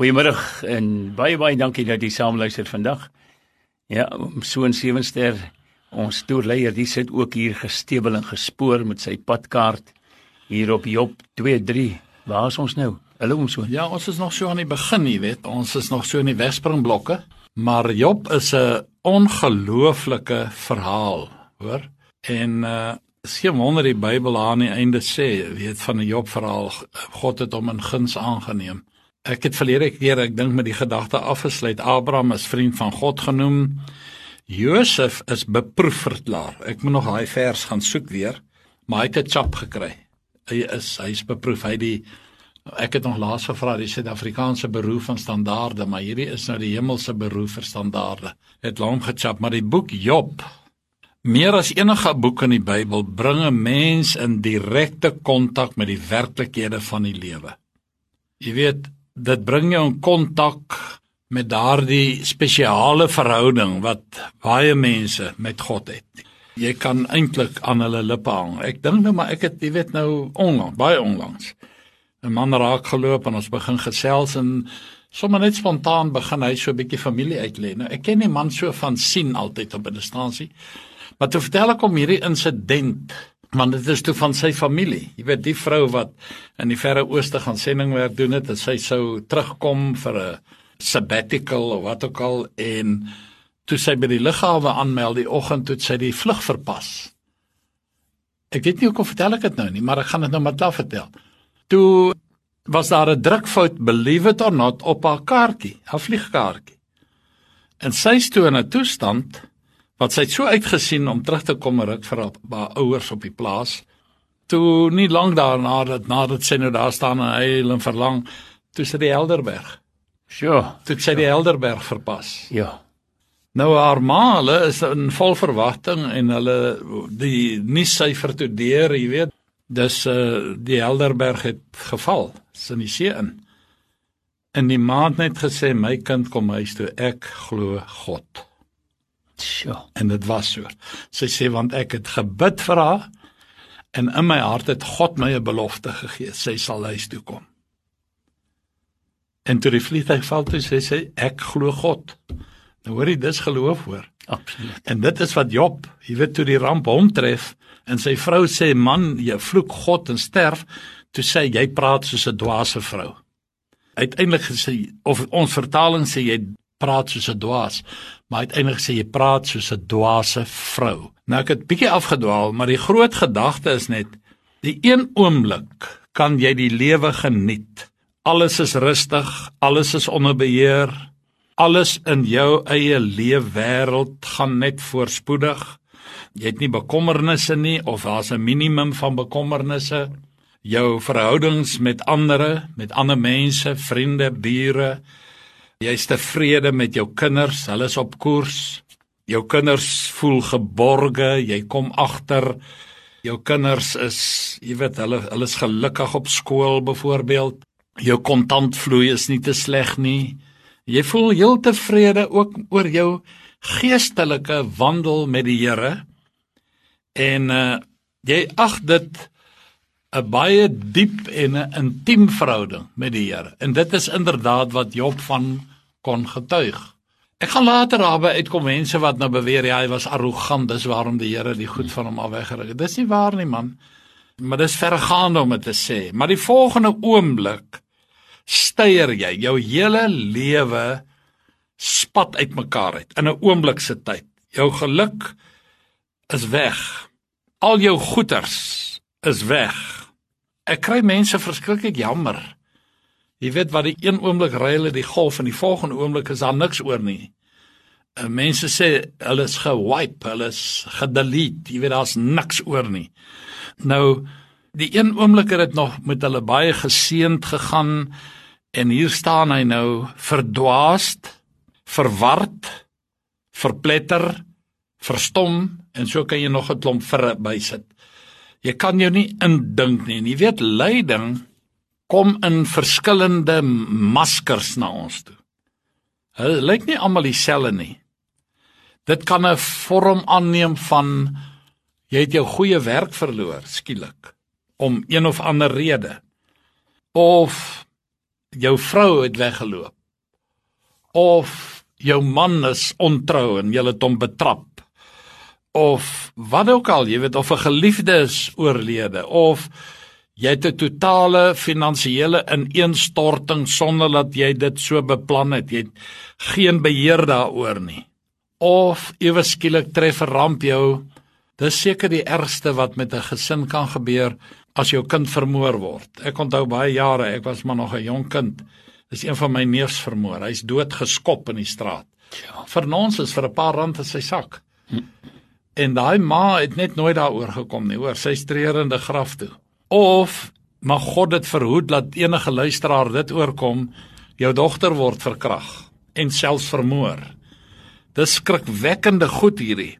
Goeiemôre en baie baie dankie dat jy saam luister vandag. Ja, so 'n sewenster ons toerleier, die sit ook hier gestebel en gespoor met sy padkaart hier op Job 23. Waar is ons nou? Hallo ons so. Ja, ons is nog so aan die begin, jy weet. Ons is nog so in die wegspringblokke, maar Job is 'n ongelooflike verhaal, hoor? En uh Sien wonder die Bybel aan die einde sê, weet van 'n Job verhaal, God het hom in guns aangeneem. Ek het verlede keer ek dink met die gedagte afgesluit Abraham is vriend van God genoem. Josef is beproefverklaar. Ek moet nog daai vers gaan soek weer, maar hy het 'n chap gekry. Hy is hy's beproef. Hy die ek het nog laas gevra die Suid-Afrikaanse beroep van standaarde, maar hierdie is nou die hemelse beroep vir standaarde. Het lank gechap, maar die boek Job Meer as enige boek in die Bybel bring 'n mens in direkte kontak met die werklikhede van die lewe. Jy weet, dit bring jou in kontak met daardie spesiale verhouding wat baie mense met God het. Jy kan eintlik aan hulle lippe hang. Ek dink nou maar ek het jy weet nou onlangs, baie onlangs 'n man raak geloop en ons begin gesels en sommer net spontaan begin hy so 'n bietjie familie uitlê. Nou ek ken die man so van sien altyd op 'n distansie. Maar toe vertel ek hom hierdie insident want dit is toe van sy familie. Jy weet die vrou wat in die verre ooste gaan sendingwerk doen het, sy sou terugkom vir 'n sabbatical of wat ook al en toe sy by die lughawe aanmeld die oggend toe sy die vlug verpas. Ek weet nie hoe kom vertel ek dit nou nie, maar ek gaan dit nou maar klaar vertel. Toe was daar 'n drukfout believe it or not op haar kaartjie, haar vliegkaartjie. En sy stoor in 'n toestand wat sy het so uitgesien om terug te kom ruk vir haar ouers op die plaas. Toe nie lank daarna dat nadat sy nou daar staan en hy en verlang tussen die Helderberg. Sjoe, toe sy die Helderberg verpas. Ja. Nou haar ma, hulle is in vol verwagting en hulle die nuussyfer toe deur, jy weet, dis uh die Helderberg het geval, sin die see in. En die maand net gesê my kind kom huis toe, ek glo God. Sjoe. En dit was so. Sy sê want ek het gebid vir haar en in my hart het God my 'n belofte gegee, sy sal huis toe kom. En toe die vliegtuig val toe sê sy ek glo God. Nou hoor jy dis geloof hoor. Absoluut. En dit is wat Job, jy weet toe die ramp hom tref en sy vrou sê man, jy vloek God en sterf, toe sê jy praat soos 'n dwaase vrou. Uiteindelik gesê of ons vertaling sê jy praat soos 'n dwaas, maar uiteindelik sê jy praat soos 'n dwaase vrou. Nou ek het bietjie afgedwaal, maar die groot gedagte is net die een oomblik kan jy die lewe geniet. Alles is rustig, alles is onder beheer. Alles in jou eie leefwêreld gaan net voorspoedig. Jy het nie bekommernisse nie of daar's 'n minimum van bekommernisse. Jou verhoudings met ander, met ander mense, vriende, bure, Jy's tevrede met jou kinders, hulle is op koers. Jou kinders voel geborge, jy kom agter. Jou kinders is, jy weet, hulle hulle is gelukkig op skool byvoorbeeld. Jou kontantvloei is nie te sleg nie. Jy voel heel tevrede ook oor jou geestelike wandel met die Here. En uh jy ag dit 'n baie diep en 'n intiem verhouding met die Here. En dit is inderdaad wat Job van kon getuig. Ek gaan later daarby uitkom mense wat nou beweer ja, hy was arrogant, dis waarom die Here die goed van hom af weggeruk het. Dis nie waar nie, man. Maar dis vergaande om dit te sê. Maar die volgende oomblik steier jy, jou hele lewe spat uitmekaar uit in 'n oomblik se tyd. Jou geluk is weg. Al jou goeders is weg. Ek kry mense verskriklik jammer Jy weet wat die een oomblik ry hulle die golf en die volgende oomblik is daar niks oor nie. En uh, mense sê hulle is gewipe, hulle is gedelete, jy weet daar's niks oor nie. Nou die een oomblik het dit nog met hulle baie geseend gegaan en hier staan hy nou verdwaasd, verward, verpletter, verstom en so kan jy nog 'n klomp vir bysit. Jy kan jou nie indink nie. Jy weet lyding kom in verskillende maskers na ons toe. Hulle lyk nie almal dieselfde nie. Dit kan 'n vorm aanneem van jy het jou goeie werk verloor skielik om een of ander rede of jou vrou het weggeloop of jou man is ontrou en jy het hom betrap of wat ook al, jy weet of 'n geliefde is oorlede of jy het 'n totale finansiële ineenstorting sonder dat jy dit so beplan het. Jy het geen beheer daaroor nie. Of ewe skielik tref 'n ramp jou. Dis seker die ergste wat met 'n gesin kan gebeur as jou kind vermoor word. Ek onthou baie jare, ek was maar nog 'n jong kind. Dis een van my neefs vermoor. Hy's dood geskop in die straat. Ja. Vir ons is vir 'n paar rand in sy sak. Hm. En daai ma het net nooit daaroor gekom nie, hoor, sy streerende graf toe. Of mag God dit verhoed dat enige luisteraar dit oorkom, jou dogter word verkrag en selfs vermoor. Dis skrikwekkende goed hierdie.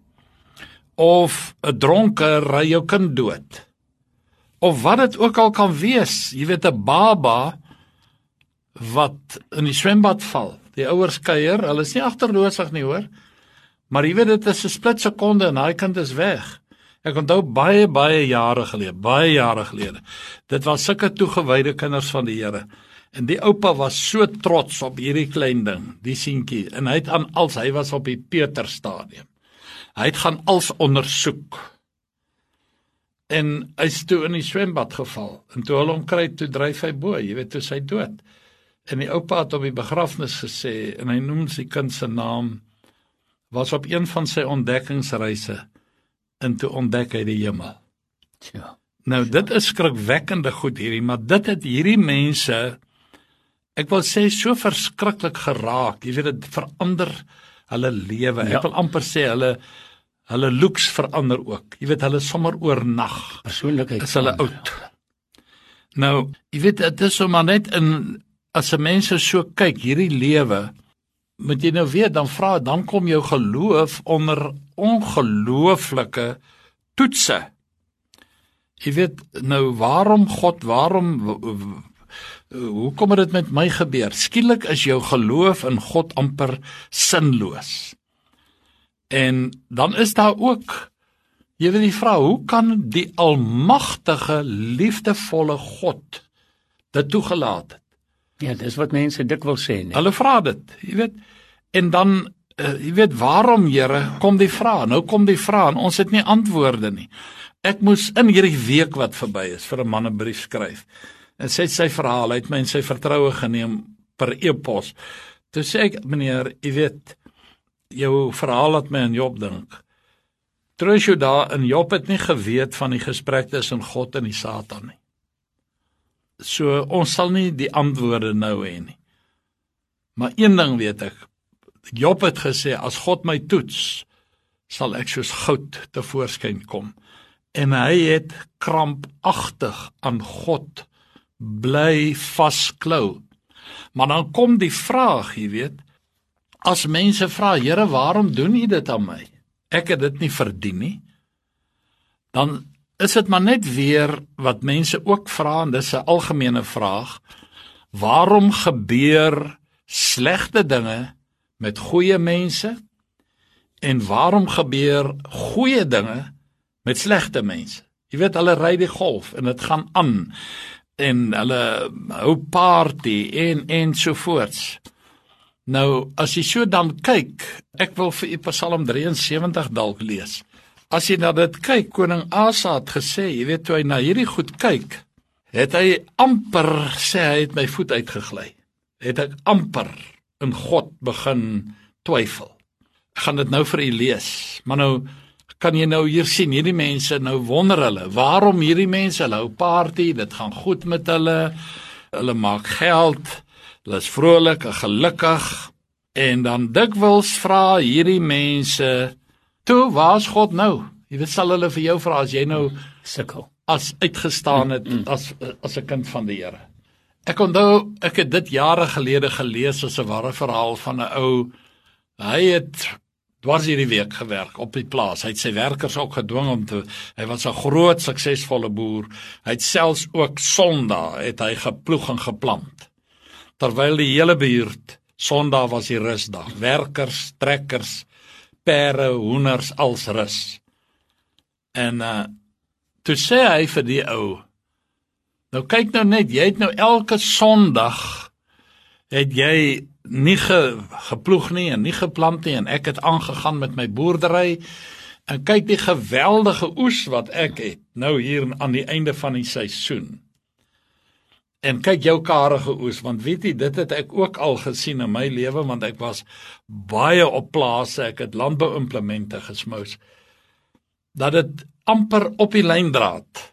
Of 'n dronke ry jou kind dood. Of wat dit ook al kan wees, jy weet 'n baba wat in die swembad val. Die ouers kuier, hulle is nie agterloosig nie, hoor. Maar jy weet dit is 'n split sekonde en daai kind is weg. Ek onthou baie baie jare gelede, baie jare gelede. Dit was sulke toegewyde kinders van die Here. En die oupa was so trots op hierdie klein ding, die seentjie, en hy het aan als hy was op die Peterstadium. Hy het gaan als ondersoek. En hy's toe in die swembad geval. En toe hulle hom kry, toe dryf hy bo, jy weet, toe hy dood. En die oupa het op die begrafnis gesê en hy noem sy kind se naam was op een van sy ontdekkingsreise en toe ontdek hy die hemel. Ja. Nou dit is skrikwekkende goed hierdie, maar dit het hierdie mense ek wil sê so verskriklik geraak. Jy weet dit verander hulle lewe. Ja. Ek wil amper sê hulle hulle looks verander ook. Jy weet hulle sommer oornag. Persoonlikheid is hulle oud. Nou, jy weet dit is sommer net in as 'n mens so kyk hierdie lewe moet jy nou weet dan vra dan kom jou geloof onder ongelooflike toetse. Jy weet nou waarom God waarom hoe kom dit met my gebeur? Skielik is jou geloof in God amper sinloos. En dan is daar ook jy weet die vrou, hoe kan die almagtige liefdevolle God dit toegelaat het? Ja, dis wat mense dikwels sê, nee. Hulle vra dit, jy weet. En dan uh, jy weet waarom, Here, kom die vraag. Nou kom die vraag en ons het nie antwoorde nie. Ek moes in hierdie week wat verby is vir 'n man 'n brief skryf. En sê sy verhaal uit my en sy vertroue geneem per e-pos. Toe sê ek, meneer, jy weet jou verhaal laat my aan Job dink. Troos jou daar in Job het nie geweet van die gesprek tussen God en die Satan nie. So ons sal nie die antwoorde nou hê nie. Maar een ding weet ek. Job het gesê as God my toets, sal ek soos goud te voorskyn kom. En hy het krampagtig aan God bly vasklou. Maar dan kom die vraag, jy weet, as mense vra, Here, waarom doen U dit aan my? Ek het dit nie verdien nie. Dan is dit maar net weer wat mense ook vra en dis 'n algemene vraag. Waarom gebeur slegte dinge met goeie mense en waarom gebeur goeie dinge met slegte mense? Jy weet hulle ry die golf en dit gaan aan en hulle hou party en en so voorts. Nou as jy so dan kyk, ek wil vir u Psalm 73 dalk lees. As jy na dit kyk, koning Asa het gesê, jy weet toe hy na hierdie goed kyk, het hy amper sê hy het my voet uitgegly. Het ek amper in God begin twyfel. Ek gaan dit nou vir u lees, maar nou kan jy nou hier sien hierdie mense nou wonder hulle, waarom hierdie mense hulle hou party, dit gaan goed met hulle. Hulle maak geld. Hulle is vrolik en gelukkig. En dan dikwels vra hierdie mense Toe waar's God nou? Jy weet sal hulle vir jou vra as jy nou sukkel as uitgestaan het mm, mm. as as 'n kind van die Here. Ek onthou ek het dit jare gelede gelees as 'n ware verhaal van 'n ou hy het dwars hierdie week gewerk op die plaas. Hy het sy werkers ook gedwing om te hy was 'n groot suksesvolle boer. Hy het selfs ook Sondag het hy geploeg en geplant. Terwyl die hele buurt Sondag was die rusdag. Werkers, trekkers, perde, hoenders als rus. En uh toe sê hy vir die ou: "Nou kyk nou net, jy het nou elke Sondag het jy nie ge, geploeg nie en nie geplant nie en ek het aangegaan met my boerdery en kyk die geweldige oes wat ek het nou hier aan die einde van die seisoen. En kyk jou karige oes want weet jy dit het ek ook al gesien in my lewe want ek was baie op plase ek het landbouimplemente gesmous dat dit amper op die lyndraad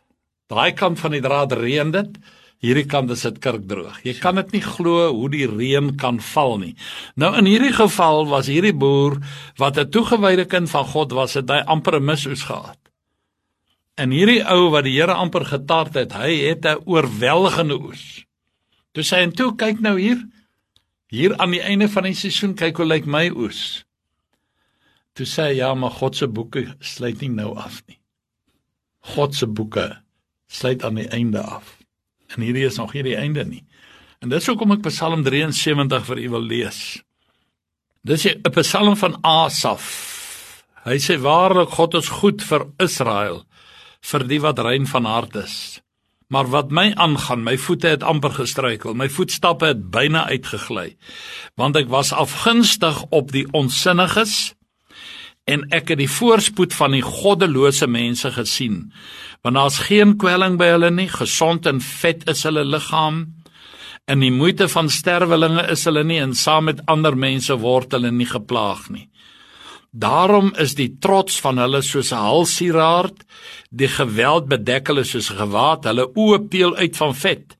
daai kant van die draad reën dit hierdie kant is dit kirkdroog jy kan dit nie glo hoe die reën kan val nie. Nou in hierdie geval was hierdie boer wat 'n toegewyde kind van God was het hy amper 'n misoes gehad En hierdie ou wat die Here amper getart het, hy het 'n oorweldigende oes. Toe sê hy en toe kyk nou hier. Hier aan die einde van die seisoen kyk hoe lyk my oes. Toe sê hy ja, maar God se boeke sluit nie nou af nie. God se boeke sluit aan die einde af. En hierdie is nog nie die einde nie. En dis hoekom ek Psalm 73 vir u wil lees. Dis 'n Psalm van Asaf. Hy sê waarlik God is goed vir Israel vir die wat rein van hart is. Maar wat my aangaan, my voete het amper gestruikel, my voetstappe het byna uitgegly, want ek was afgunstig op die onsinniges en ek het die voorspoed van die goddelose mense gesien. Want daar's geen kwelling by hulle nie, gesond en vet is hulle liggaam. En die moeite van sterwelinge is hulle nie en saam met ander mense word hulle nie geplaag nie. Daarom is die trots van hulle soos 'n halsieraard, die geweld bedek hulle soos 'n gewaad, hulle oë peel uit van vet.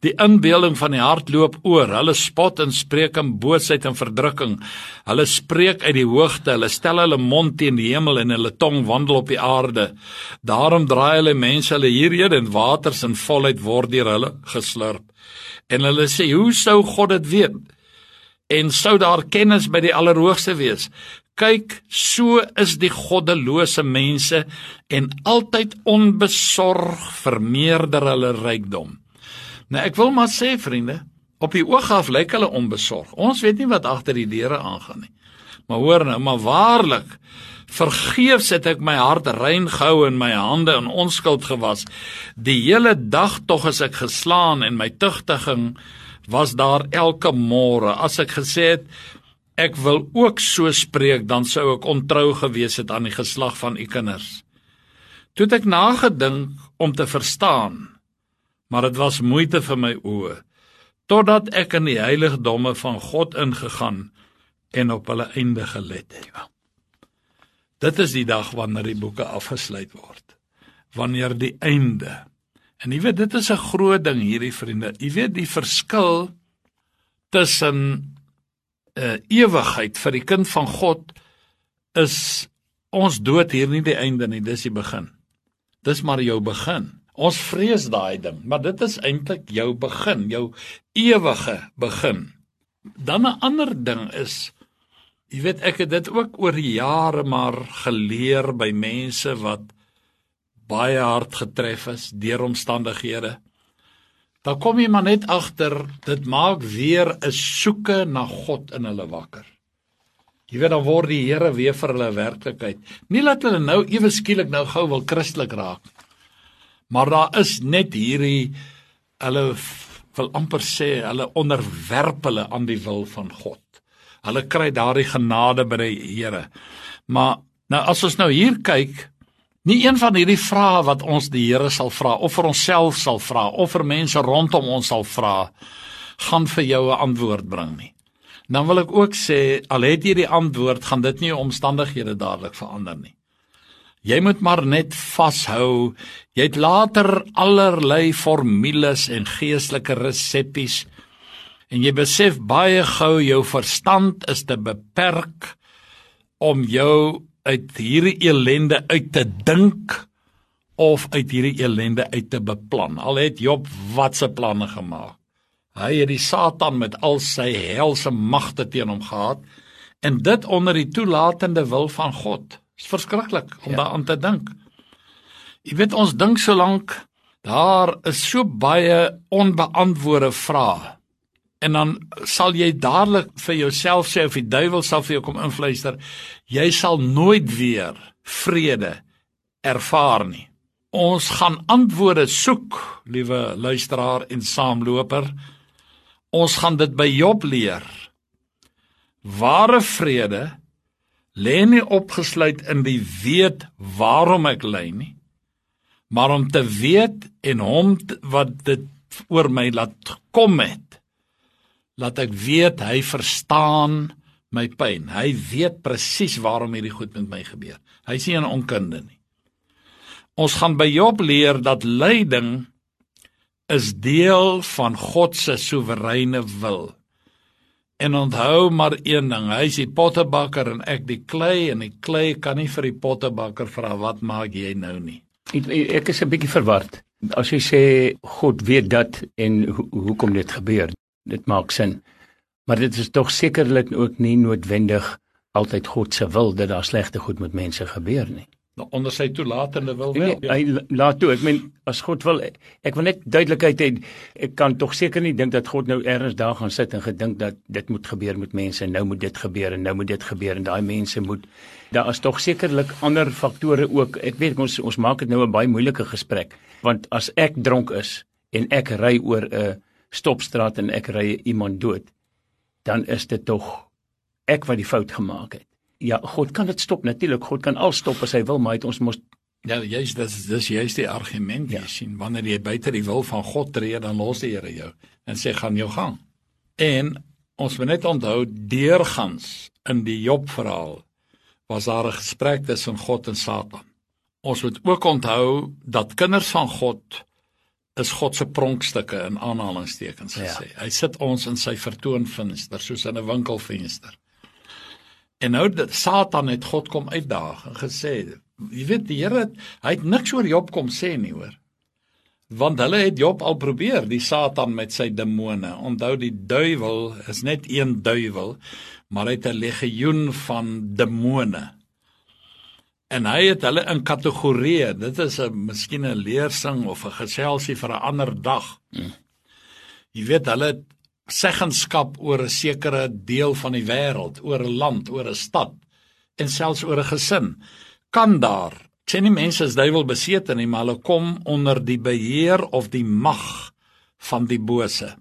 Die inbeelding van die hart loop oor, hulle spot en spreek in boosheid en verdrukking. Hulle spreek uit die hoogte, hulle stel hulle mond teen die hemel en hulle tong wandel op die aarde. Daarom draai hulle mense hulle hierheen en waters in volheid word deur hulle geslurp. En hulle sê, "Hoe sou God dit weet?" En sou daar kennis by die Allerhoogste wees? Kyk, so is die goddelose mense en altyd onbesorg vermeerder hulle rykdom. Nou ek wil maar sê vriende, op die oog af lyk hulle onbesorg. Ons weet nie wat agter die deure aangaan nie. Maar hoor nou, maar waarlik vergeefs het ek my hart rein gehou en my hande in onskuld gewas. Die hele dag tog as ek geslaan en my tugtiging was daar elke môre as ek gesê het Ek wil ook so spreek dan sou ek ontrou gewees het aan die geslag van u kinders. Toe het ek nagedink om te verstaan, maar dit was moeite vir my oë totdat ek in die heiligdomme van God ingegaan en op hulle einde gelet het. Ja. Dit is die dag wanneer die boeke afgesluit word. Wanneer die einde. En jy weet dit is 'n groot ding hierdie vriende. Jy weet die verskil tussen uh, ewigheid vir die kind van God is ons dood hier nie die einde nie, dis die begin. Dis maar jou begin. Ons vrees daai ding, maar dit is eintlik jou begin, jou ewige begin. Dan 'n ander ding is jy weet ek het dit ook oor jare maar geleer by mense wat baie hard getref is deur omstandighede. Dan kom jy maar net agter, dit maak weer 'n soeke na God in hulle wakker. Jy weet dan word die Here weer vir hulle werklikheid. Nie laat hulle nou ewe skielik nou gou wil Christelik raak. Maar daar is net hierdie hulle wil amper sê hulle onderwerp hulle aan die wil van God. Hulle kry daardie genade by die Here. Maar nou as ons nou hier kyk, Nie een van hierdie vrae wat ons die Here sal vra of vir onsself sal vra of vir mense rondom ons sal vra, gaan vir jou 'n antwoord bring nie. Dan wil ek ook sê al het jy die antwoord, gaan dit nie jou omstandighede dadelik verander nie. Jy moet maar net vashou. Jy het later allerlei formules en geestelike resepties en jy besef baie gou jou verstand is te beperk om jou uit hierdie elende uit te dink of uit hierdie elende uit te beplan. Al het Job watse planne gemaak. Hy het die Satan met al sy helse magte teen hom gehad en dit onder die toelatende wil van God. Dit is verskriklik om ja. daaraan te dink. Jy weet ons dink so lank daar is so baie onbeantwoorde vrae en dan sal jy dadelik vir jouself sê of die duiwel sal vir jou kom influister, jy sal nooit weer vrede ervaar nie. Ons gaan antwoorde soek, liewe luisteraar en saamloper. Ons gaan dit by Job leer. Ware vrede lê nie opgesluit in die weet waarom ek ly nie, maar om te weet en hom wat dit oor my laat kom het. Laat ek weet hy verstaan my pyn. Hy weet presies waarom hierdie goed met my gebeur. Hy sien 'n onkunde nie. Ons gaan by Job leer dat lyding is deel van God se soewereine wil. En onthou maar een ding, hy is die pottebakker en ek die klei en die klei kan nie vir die pottebakker vra wat maak jy nou nie. Ek is 'n bietjie verward. As jy sê God weet dat en ho hoekom dit gebeur, dit maak sin. Maar dit is tog sekerlik ook nie noodwendig altyd God se wil dat daar slegte goed met mense gebeur nie. Nou onder sy toelatende wil wel. Nee, hy laat toe. Ek meen as God wil ek wil net duidelikheid hê. Ek kan tog seker nie dink dat God nou eers daar gaan sit en gedink dat dit moet gebeur met mense en nou moet dit gebeur en nou moet dit gebeur en daai mense moet daar is tog sekerlik ander faktore ook. Ek weet ons ons maak dit nou 'n baie moeilike gesprek want as ek dronk is en ek ry oor 'n stopstraat en ek ry iemand dood dan is dit tog ek wat die fout gemaak het. Ja, God kan dit stop natuurlik. God kan al stop as hy wil, maar hy het ons mos Ja, jy's dis dis jy's die argument ja. jy sien wanneer jy buite die wil van God tree, dan los die Here jou en sê gaan jou gang. En ons moet net onthou deurgangs in die Job verhaal was daar 'n gesprek tussen God en Satan. Ons moet ook onthou dat kinders van God is God se pronkstukke in aanhalingstekens gesê. Ja. Hy sit ons in sy vertoonvenster soos in 'n winkelvenster. En nou dat Satan het God kom uitdaag en gesê, jy weet die Here, hy het niks oor Job kom sê nie hoor. Want hulle het Job al probeer, die Satan met sy demone. Onthou die duiwel is net een duiwel, maar hy het 'n legioen van demone. En hy het hulle in kategorieë. Dit is 'n miskien 'n leersing of 'n geselsie vir 'n ander dag. Hmm. Jy weet hulle het seggenskap oor 'n sekere deel van die wêreld, oor 'n land, oor 'n stad en selfs oor 'n gesin. Kan daar sê nie mense is duiwel besete nie, maar hulle kom onder die beheer of die mag van die bose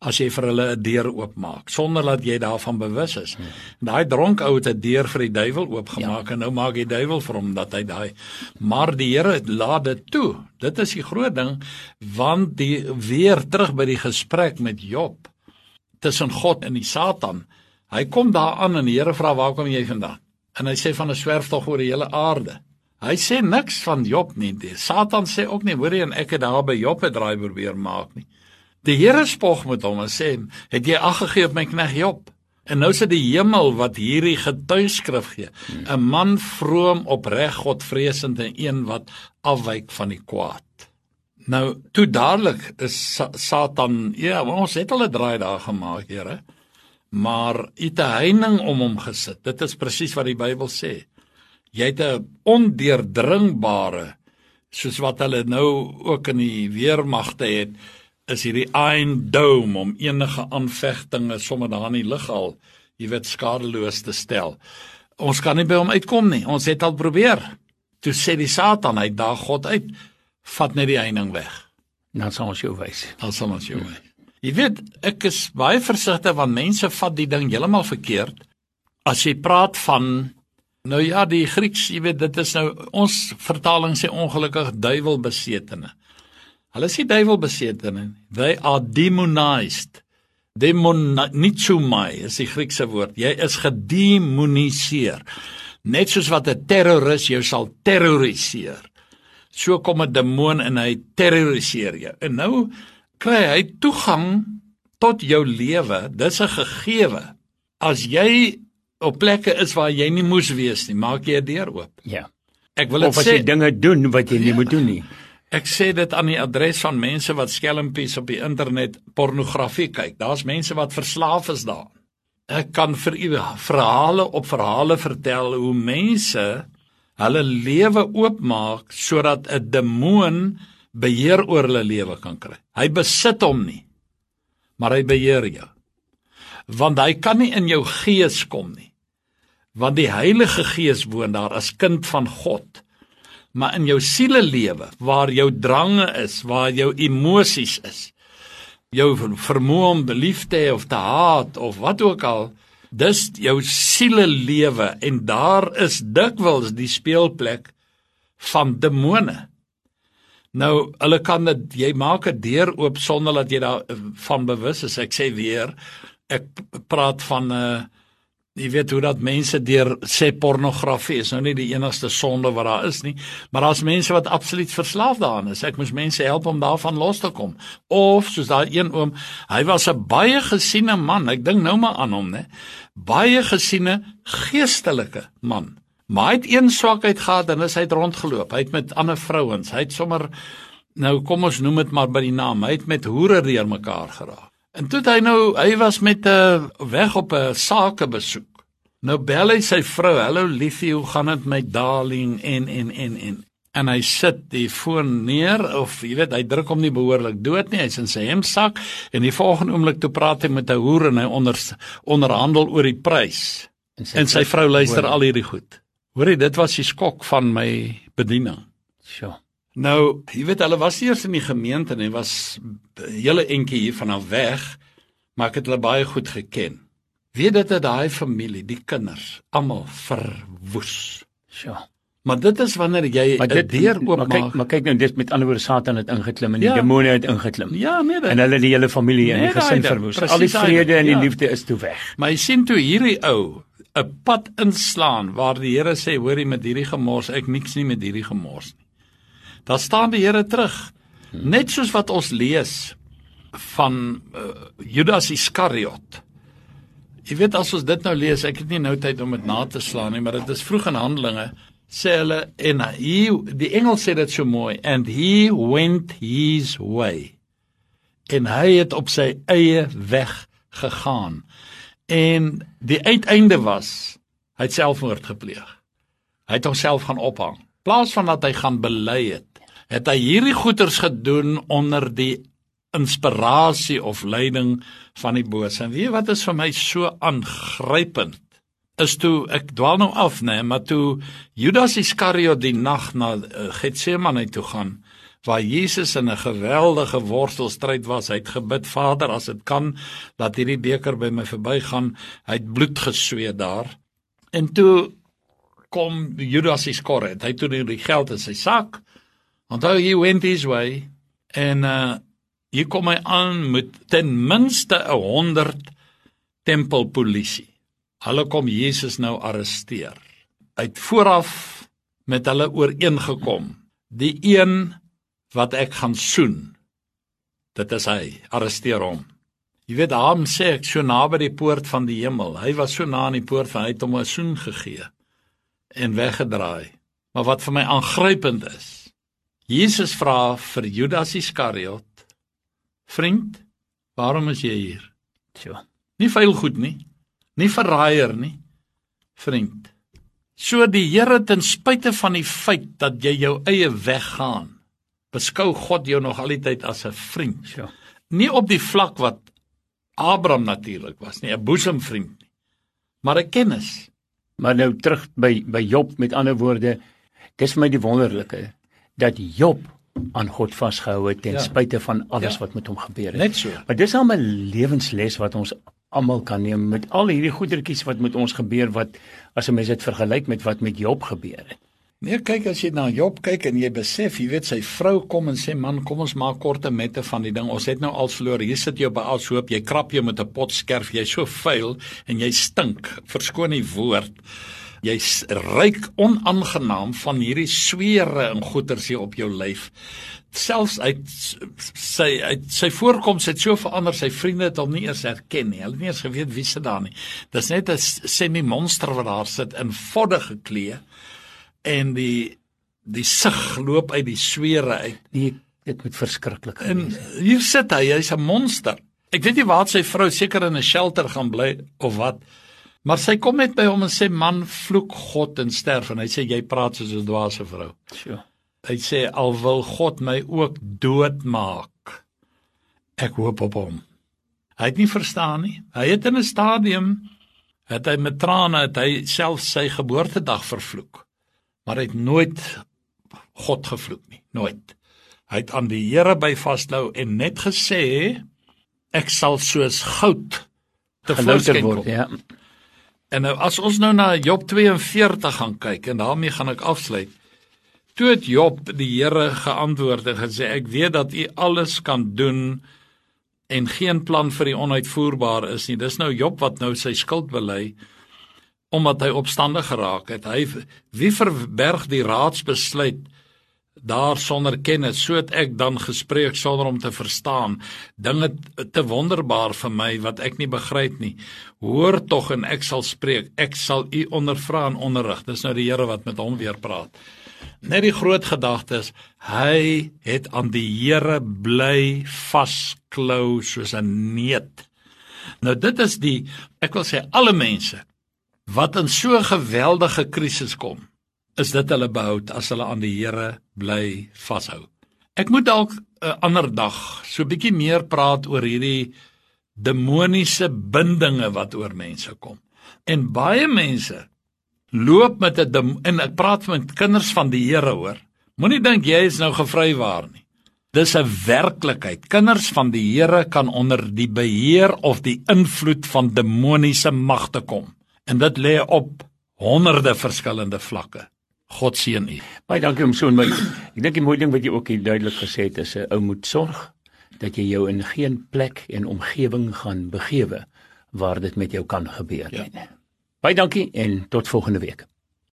as jy vir hulle 'n deur oopmaak sonder dat jy daarvan bewus is. Hmm. Daai dronk ou het 'n deur vir die duiwel oopgemaak ja. en nou maak die duiwel vir hom dat hy daai maar die Here laat dit toe. Dit is die groot ding want die weer terug by die gesprek met Job tussen God en die Satan. Hy kom daar aan en die Here vra waar kom jy vandaan? En hy sê van 'n swerftog oor die hele aarde. Hy sê niks van Job nie. Die Satan sê ook nie hoor jy en ek het daar by Job 'n draai probeer maak nie. Die Here spog met hom en sê, "Het jy ag gegee op my knegt Job?" En nou sit die hemel wat hierdie getuigskrif gee. 'n hmm. Man vroom, opreg, Godvreesend en een wat afwyk van die kwaad. Nou, toe dadelik is Satan, ja, ons het al 'n draai daar gemaak, Here. Maar u te heining om hom gesit. Dit is presies wat die Bybel sê. Jy het 'n ondeurdringbare soos wat hulle nou ook in die weermagte het, is hierdie Iron Dome om enige aanvegtinge sommer daar in die lug al, jy weet, skadeloos te stel. Ons kan nie by hom uitkom nie. Ons het al probeer. Toe sê die Satan, hy daag God uit vat net die heining weg. Dan sal ons jou wys. Dan sal ons jou wys. Jy weet, ek is baie versigtig want mense vat die ding heeltemal verkeerd. As jy praat van nou ja, die Grieks, jy weet, dit is nou ons vertaling sê ongelukkig duiwelbesetene. Hulle sê duiwelbesetene. They are demonized. Demonizomai is die Griekse woord. Jy is gedemoniseer. Net soos wat 'n terroris jou sal terroriseer. So kom 'n demoon en hy terroriseer jou. En nou kry hy toegang tot jou lewe. Dis 'n gegewe. As jy op plekke is waar jy nie moes wees nie, maak jy 'n deur oop. Ja. Ek wil dit sê. Of as jy dinge doen wat jy nie ja. moet doen nie. Ek sê dit aan die adres van mense wat skelmpies op die internet pornografie kyk. Daar's mense wat verslaaf is daaraan. Ek kan vir u verhale op verhale vertel hoe mense hulle lewe oopmaak sodat 'n demoon beheer oor hulle lewe kan kry. Hy besit hom nie, maar hy beheer jou. Want hy kan nie in jou gees kom nie. Want die Heilige Gees woon daar as kind van God. Maar in jou sielelewe, waar jou drange is, waar jou emosies is, jou vermoë om belief te hê of te haat of wat ook al, dis jou sielelewe en daar is dikwels die speelplek van demone. Nou, hulle kan dit jy maak 'n deur oop sonder dat jy daarvan bewus is. Ek sê weer, ek praat van 'n uh, jy weet hoe dat mense deur sê pornografie is nou nie die enigste sonde wat daar is nie, maar daar's mense wat absoluut verslaaf daaraan is. Ek moes mense help om daarvan los te kom. Of soos daai een oom, hy was 'n baie gesiene man. Ek dink nou maar aan hom, né? Baie gesiene geestelike man. Maar hy het een swakheid gehad en dis hy het rondgeloop. Hy het met ander vrouens. Hy het sommer nou kom ons noem dit maar by die naam. Hy het met hoere deurmekaar geraak. En toe hy nou, hy was met 'n uh, weg op 'n sakebesoek. Nou bel hy sy vrou, "Hallo liefie, hoe gaan dit met darling?" en en en en en hy sit die foon neer of jy weet, hy druk hom nie behoorlik dood nie. Hy's in sy hemsak en die volgende oomblik toe praat hy met 'n hoer en hy onder onderhandel oor die prys. En sy, en sy vrou luister hoor. al hierdie goed. Hoorie, dit was die skok van my bediening. Sjoe. Nou, jy weet hulle was eers in die gemeente en hy was hele entjie hier vanaf weg, maar ek het hulle baie goed geken. Weet dit dat daai familie, die kinders, almal verwoes. Ja. Maar dit is wanneer jy 'n deur oopmaak. Maar kyk, maar kyk nou dis met ander woorde Satan het ingeklim en die ja. demone het ingeklim. Ja, nee. En hulle die hele familie en die gesin verwoes. Al die vrede en die ja. liefde is toe weg. Maar jy sien toe hierdie ou 'n pad inslaan waar die Here sê, hoorie met hierdie gemors, ek niks nie met hierdie gemors nie. Daar staan die Here terug. Net soos wat ons lees van uh, Judas Iskariot. Jy weet as ons dit nou lees, ek het nie nou tyd om dit na te slaan nie, maar dit is vroeg in Handelinge sê hulle en hy die engel sê dit so mooi and he went his way. En hy het op sy eie weg gegaan. En die uiteinde was hy het selfmoord gepleeg. Hy het homself gaan ophang. Plaas van dat hy gaan bely het het hy hierdie goeters gedoen onder die inspirasie of leiding van die bose. En weet wat is vir my so aangrypend? Is toe ek dwaal nou af, nê, maar toe Judas Iskariot die nag na uh, Getsemane toe gaan waar Jesus in 'n geweldige worstelstryd was, hy het gebid, Vader, as dit kan, laat hierdie beker by my verbygaan. Hy het bloed gesweet daar. En toe kom Judas Iskariot, hy het toe die geld in sy sak Onthou hy went his way en uh hier kom hy aan met ten minste 'n 100 tempelpolisie. Hulle kom Jesus nou arresteer. Uit vooraf met hulle ooreengekom. Die een wat ek gaan soen. Dit is hy. Arresteer hom. Jy weet hom sê ek so naby die poort van die hemel. Hy was so na aan die poort van hy het hom 'n soen gegee en weggedraai. Maar wat vir my aangrypend is, Jesus vra vir Judas Iskariot: "Vriend, waarom is jy hier?" Ja. Nie veil goed nie. Nie verraaier nie. Vriend. So die Here ten spyte van die feit dat jy jou eie weg gaan, beskou God jou nog altyd as 'n vriend. Ja. Nie op die vlak wat Abraham natuurlik was nie, 'n boesemvriend nie, maar 'n kennis. Maar nou terug by by Job met ander woorde, dis vir my die wonderlike dat Job aan God vasgehou het ten ja. spyte van alles ja. wat met hom gebeur het. Net so. Maar dis 'n lewensles wat ons almal kan neem met al hierdie goedertjies wat met ons gebeur wat as 'n mens dit vergelyk met wat met Job gebeur het. Nee, kyk as jy na Job kyk en jy besef, jy weet sy vrou kom en sê man, kom ons maak korte mette van die ding. Ons het nou al verloor. Hier sit jy op 'n ashoop, jy krap jou met 'n pot skerf, jy's so vuil en jy stink. Verskoon die woord jy's ryk onaangenaam van hierdie sweere en goeters hier op jou lyf. Selfs uit sy uit sy voorkoms het so verander, sy vriende het hom nie eers herken nie. Hulle het nie eens geweet wie se daar nie. Dis net 'n semi-monster wat daar sit in vodde geklee en die die sig loop uit die sweere uit. Nee, dit moet verskriklik wees. En hier sit hy, hy's 'n monster. Ek weet nie waar sy vrou seker in 'n shelter gaan bly of wat. Maar sy kom net by hom en sê man vloek God en sterf en hy sê jy praat soos 'n dwaase vrou. Sjoe. Hy sê al wil God my ook doodmaak. Ek hoop op hom. Hy het nie verstaan nie. Hy het in 'n stadium het hy met trane het hy self sy geboortedag vervloek. Maar hy het nooit God gevloek nie, nooit. Hy het aan die Here by vashou en net gesê ek sal soos goud te voorskyn word, ja. En nou as ons nou na Job 42 gaan kyk en daarmee gaan ek afsluit. Toe het Job die Here geantwoord en gesê ek weet dat U alles kan doen en geen plan vir die onuitvoerbaar is nie. Dis nou Job wat nou sy skuld bely omdat hy opstandig geraak het. Hy wie verberg die raadsbesluit daar sonder kennis sodat ek dan gespreek sonder om te verstaan. Dinge te wonderbaar vir my wat ek nie begryp nie. Hoor tog en ek sal spreek. Ek sal u ondervra en onderrig. Dis nou die Here wat met hom weer praat. Net die groot gedagte is hy het aan die Here bly vasklou soos 'n neet. Nou dit is die ek wil sê alle mense wat in so 'n geweldige krisis kom is dit hulle behoud as hulle aan die Here bly vashou. Ek moet dalk 'n ander dag so 'n bietjie meer praat oor hierdie demoniese bindinge wat oor mense kom. En baie mense loop met 'n en ek praat met kinders van die Here hoor. Moenie dink jy is nou gevrywaar nie. Dis 'n werklikheid. Kinders van die Here kan onder die beheer of die invloed van demoniese magte kom. En dit lê op honderde verskillende vlakke. God seën u. Baie dankie om so my. Ek dink die mooi ding wat jy ook hier duidelik gesê het is 'n ou moet sorg dat jy jou in geen plek en omgewing gaan begewe waar dit met jou kan gebeur nie. Ja. Baie dankie en tot volgende week.